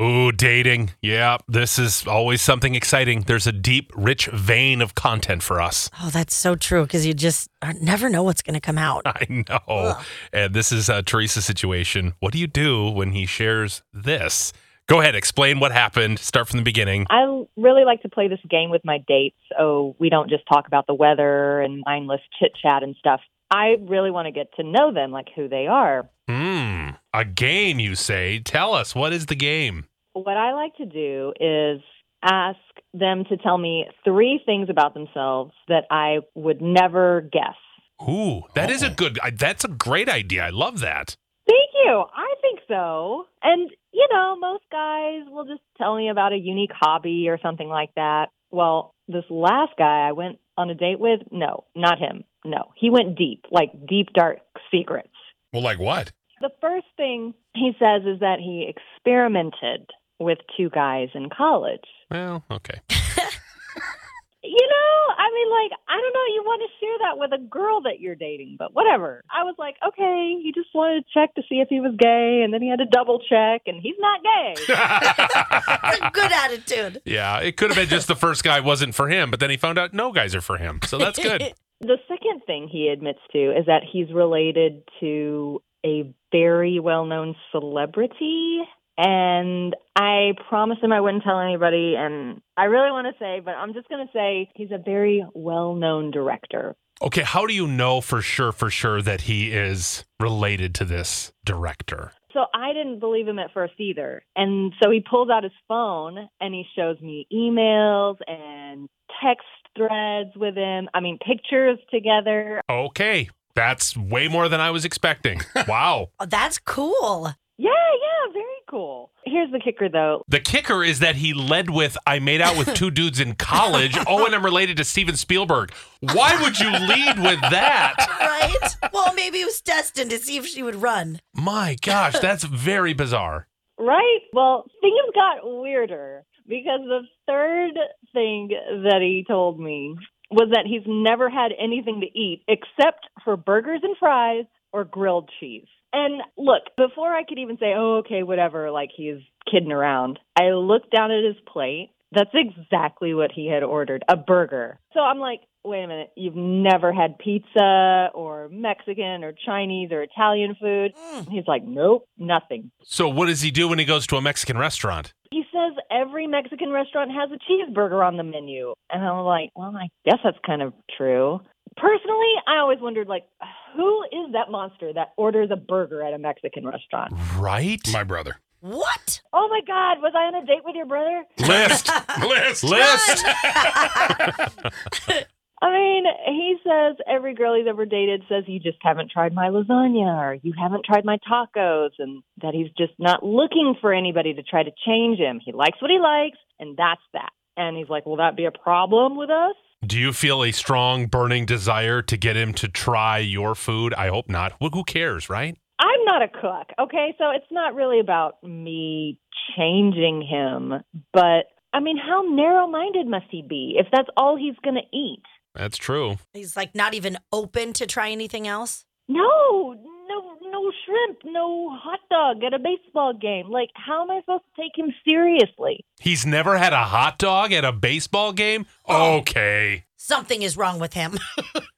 Ooh, dating. Yeah, this is always something exciting. There's a deep, rich vein of content for us. Oh, that's so true because you just uh, never know what's going to come out. I know. And this is uh, Theresa's situation. What do you do when he shares this? Go ahead, explain what happened. Start from the beginning. I really like to play this game with my dates so we don't just talk about the weather and mindless chit chat and stuff. I really want to get to know them, like who they are. Hmm. A game, you say? Tell us, what is the game? What I like to do is ask them to tell me three things about themselves that I would never guess. Ooh, that is a oh. good. That's a great idea. I love that. Thank you. I think so. And, you know, most guys will just tell me about a unique hobby or something like that. Well, this last guy I went on a date with, no, not him. No, he went deep, like deep, dark secrets. Well, like what? The first thing he says is that he experimented with two guys in college. Well, okay. You know, I mean, like, I don't know, you want to share that with a girl that you're dating, but whatever. I was like, okay, he just wanted to check to see if he was gay, and then he had to double check, and he's not gay. Good attitude. yeah, it could have been just the first guy wasn't for him, but then he found out no guys are for him. So that's good. the second thing he admits to is that he's related to a very well known celebrity. And I promised him I wouldn't tell anybody. And I really want to say, but I'm just going to say he's a very well known director. Okay, how do you know for sure, for sure that he is related to this director? So I didn't believe him at first either. And so he pulls out his phone and he shows me emails and text threads with him. I mean, pictures together. Okay, that's way more than I was expecting. Wow. Oh, that's cool. Yeah, yeah, very cool. Here's the kicker though. The kicker is that he led with I made out with two dudes in college. Oh, and I'm related to Steven Spielberg. Why would you lead with that? Right? well, maybe it was destined to see if she would run. My gosh, that's very bizarre. Right? Well, things got weirder because the third thing that he told me was that he's never had anything to eat except for burgers and fries or grilled cheese. And look, before I could even say, oh, okay, whatever, like he's kidding around, I looked down at his plate. That's exactly what he had ordered a burger. So I'm like, wait a minute, you've never had pizza or Mexican or Chinese or Italian food? Mm. He's like, nope, nothing. So, what does he do when he goes to a Mexican restaurant? He every Mexican restaurant has a cheeseburger on the menu. And I'm like, well, I guess that's kind of true. Personally, I always wondered, like, who is that monster that orders a burger at a Mexican restaurant? Right? My brother. What? Oh my God, was I on a date with your brother? List. List. List. I mean, he says every girl he's ever dated says you just haven't tried my lasagna or you haven't tried my tacos and that he's just not looking for anybody to try to change him. He likes what he likes and that's that. And he's like, will that be a problem with us? Do you feel a strong, burning desire to get him to try your food? I hope not. Well, who cares, right? I'm not a cook, okay? So it's not really about me changing him, but I mean, how narrow minded must he be if that's all he's going to eat? That's true. He's like not even open to try anything else. No, no, no shrimp, no hot dog at a baseball game. Like, how am I supposed to take him seriously? He's never had a hot dog at a baseball game? Oh. Okay. Something is wrong with him.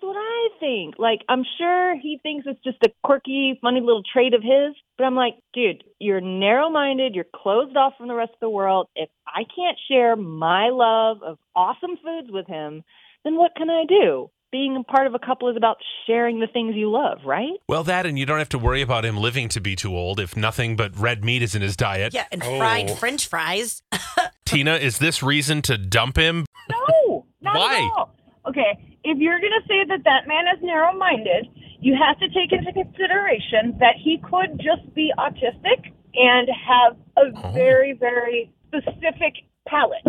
Thank you. That's what I think. Like, I'm sure he thinks it's just a quirky, funny little trait of his. But I'm like, dude, you're narrow minded. You're closed off from the rest of the world. If I can't share my love of awesome foods with him, then what can I do? Being a part of a couple is about sharing the things you love, right? Well, that, and you don't have to worry about him living to be too old if nothing but red meat is in his diet. yeah, and fried Oh. french fries. Tina, is this reason to dump him? No, not Why? at all. Okay, if you're going to say that that man is narrow-minded, you have to take into consideration that he could just be autistic and have a Oh. very, very specific palate.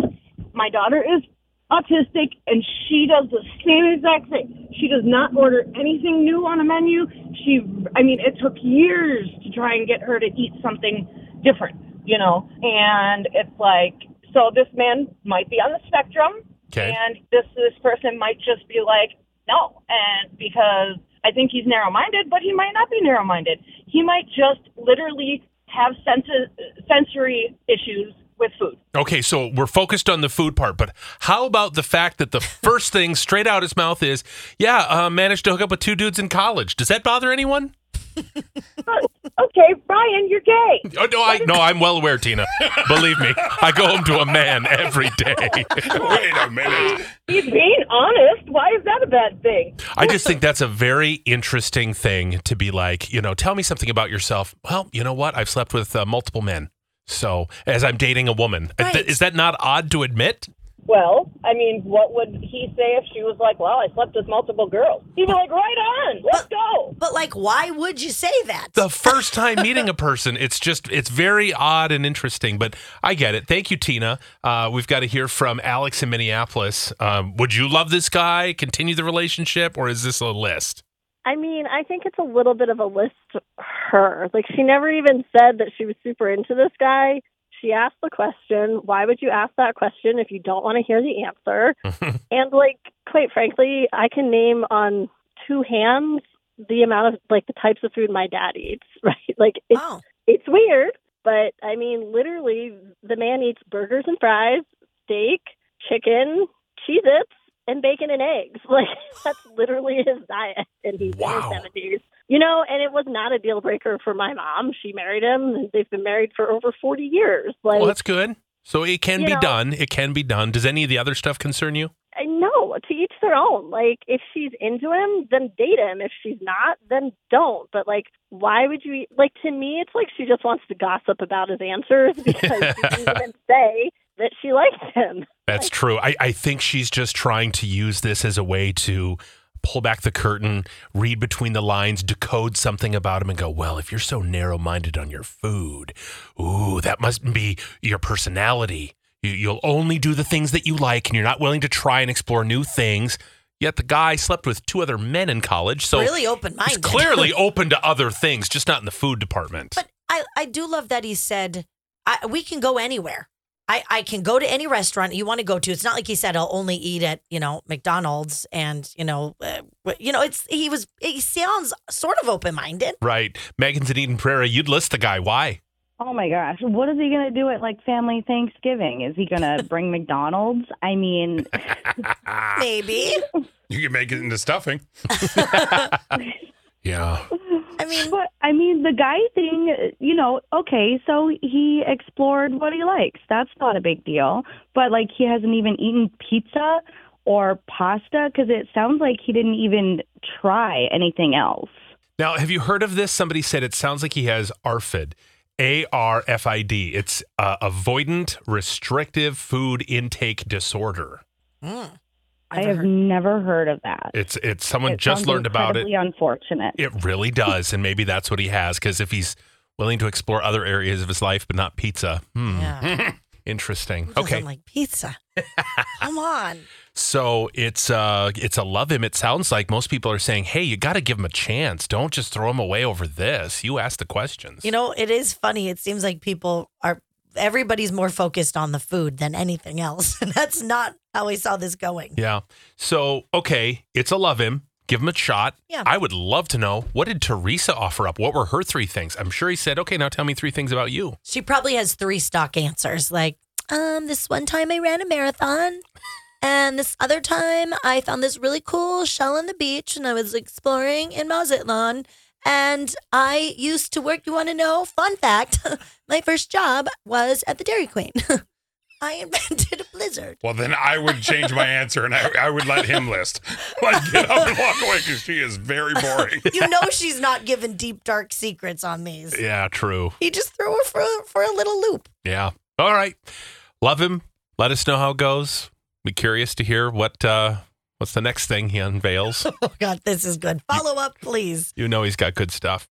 My daughter is autistic and she does the same exact thing. She does not order anything new on a menu. She, I mean, it took years to try and get her to eat something different, you know, and it's like, so this man might be on the spectrum Okay. and this this person might just be like no and because i think he's narrow-minded but he might not be narrow-minded he might just literally have senses, sensory issues with food Okay, so we're focused on the food part, but how about the fact that the first thing straight out his mouth is, "Yeah, uh, managed to hook up with two dudes in college." Does that bother anyone? okay brian you're gay Oh, no, I no, I'm well aware, Tina. Believe me, I go home to a man every day. Wait a minute. he's being honest why is that a bad thing I just think that's a very interesting thing to be like, you know, tell me something about yourself. Well, you know what? I've slept with uh, multiple men. So, as I'm dating a woman, Right. Th- is that not odd to admit? Well i mean what would he say if she was like well i slept with multiple girls he'd be like right on let's go But like, why would you say that? The first time meeting a person, it's just it's very odd and interesting. But I get it. Thank you, Tina. Uh, we've got to hear from Alex in Minneapolis. Um, would you love this guy? Continue the relationship, or is this a list? I mean, I think it's a little bit of a list her. Like, she never even said that she was super into this guy. She asked the question, why would you ask that question if you don't want to hear the answer? and, like, quite frankly, I can name on two hands the amount of, like, the types of food my dad eats, right? Like, it's, oh, it's weird, but I mean, literally, the man eats burgers and fries, steak, chicken, Cheez-Its and bacon and eggs. Like, that's literally his diet. And he's Wow. in his 70s. You know, and it was not a deal breaker for my mom. She married him, and they've been married for over 40 years. Like, Well, that's good. So it can be know- done. It can be done. Does any of the other stuff concern you? I know, to each their own. Like, if she's into him, then date him. If she's not, then don't. But, like, why would you, like, to me, it's like she just wants to gossip about his answers because she didn't even say that she likes him. That's true. I, I think she's just trying to use this as a way to pull back the curtain, read between the lines, decode something about him, and go, well, if you're so narrow minded on your food, ooh, that must be your personality. You, you'll only do the things that you like, and you're not willing to try and explore new things. Yet the guy slept with two other men in college, so really open he's minded. clearly open to other things, just not in the food department. But I, I do love that he said, I, we can go anywhere. I, I can go to any restaurant you want to go to. It's not like he said I'll only eat at you know McDonald's and you know uh, you know it's he was he sounds sort of open minded. right, Megan's in Eden Prairie. You'd list the guy. Why? Oh my gosh. What is he going to do at like family Thanksgiving? Is he going to bring McDonald's? I mean, Maybe You can make it into stuffing. Yeah. I mean but I mean, the guy thing, you know, okay, so he explored what he likes. That's not a big deal. But like, he hasn't even eaten pizza or pasta because it sounds like he didn't even try anything else. Now, have you heard of this? Somebody said it sounds like he has ARFID. A R F I D. It's uh, avoidant restrictive food intake disorder. mm, I have heard. never heard of that. It's it's someone It just learned about it. Unfortunate. It really does, and maybe that's what he has. Because if he's willing to explore other areas of his life, but not pizza, hmm, yeah. interesting. Who Okay, like pizza. Come on. so it's uh it's a love him. It sounds like most people are saying, "Hey, you got to give him a chance. Don't just throw him away over this. You ask the questions." You know, it is funny. It seems like people are everybody's more focused on the food than anything else. And that's not how we saw this going. Yeah. So, okay, it's a love him. Give him a shot. Yeah. I would love to know what did Theresa offer up? What were her three things? I'm sure he said, okay, now tell me three things about you. She probably has three stock answers like, um, this one time I ran a marathon. And this other time I found this really cool shell on the beach and I was exploring in Mazatlan. And I used to work, you want to know? Fun fact my first job was at the Dairy Queen. I invented a blizzard. Well, then I would change my answer and I, I would let him list. Like, get up and walk away because she is very boring. You know she's not giving deep, dark secrets on these. Yeah, true. He just threw her for, for a little loop. Yeah. All right. Love him. Let us know how it goes. Be curious to hear what uh what's the next thing he unveils. Oh, God, this is good. Follow up, please. you know he's got good stuff.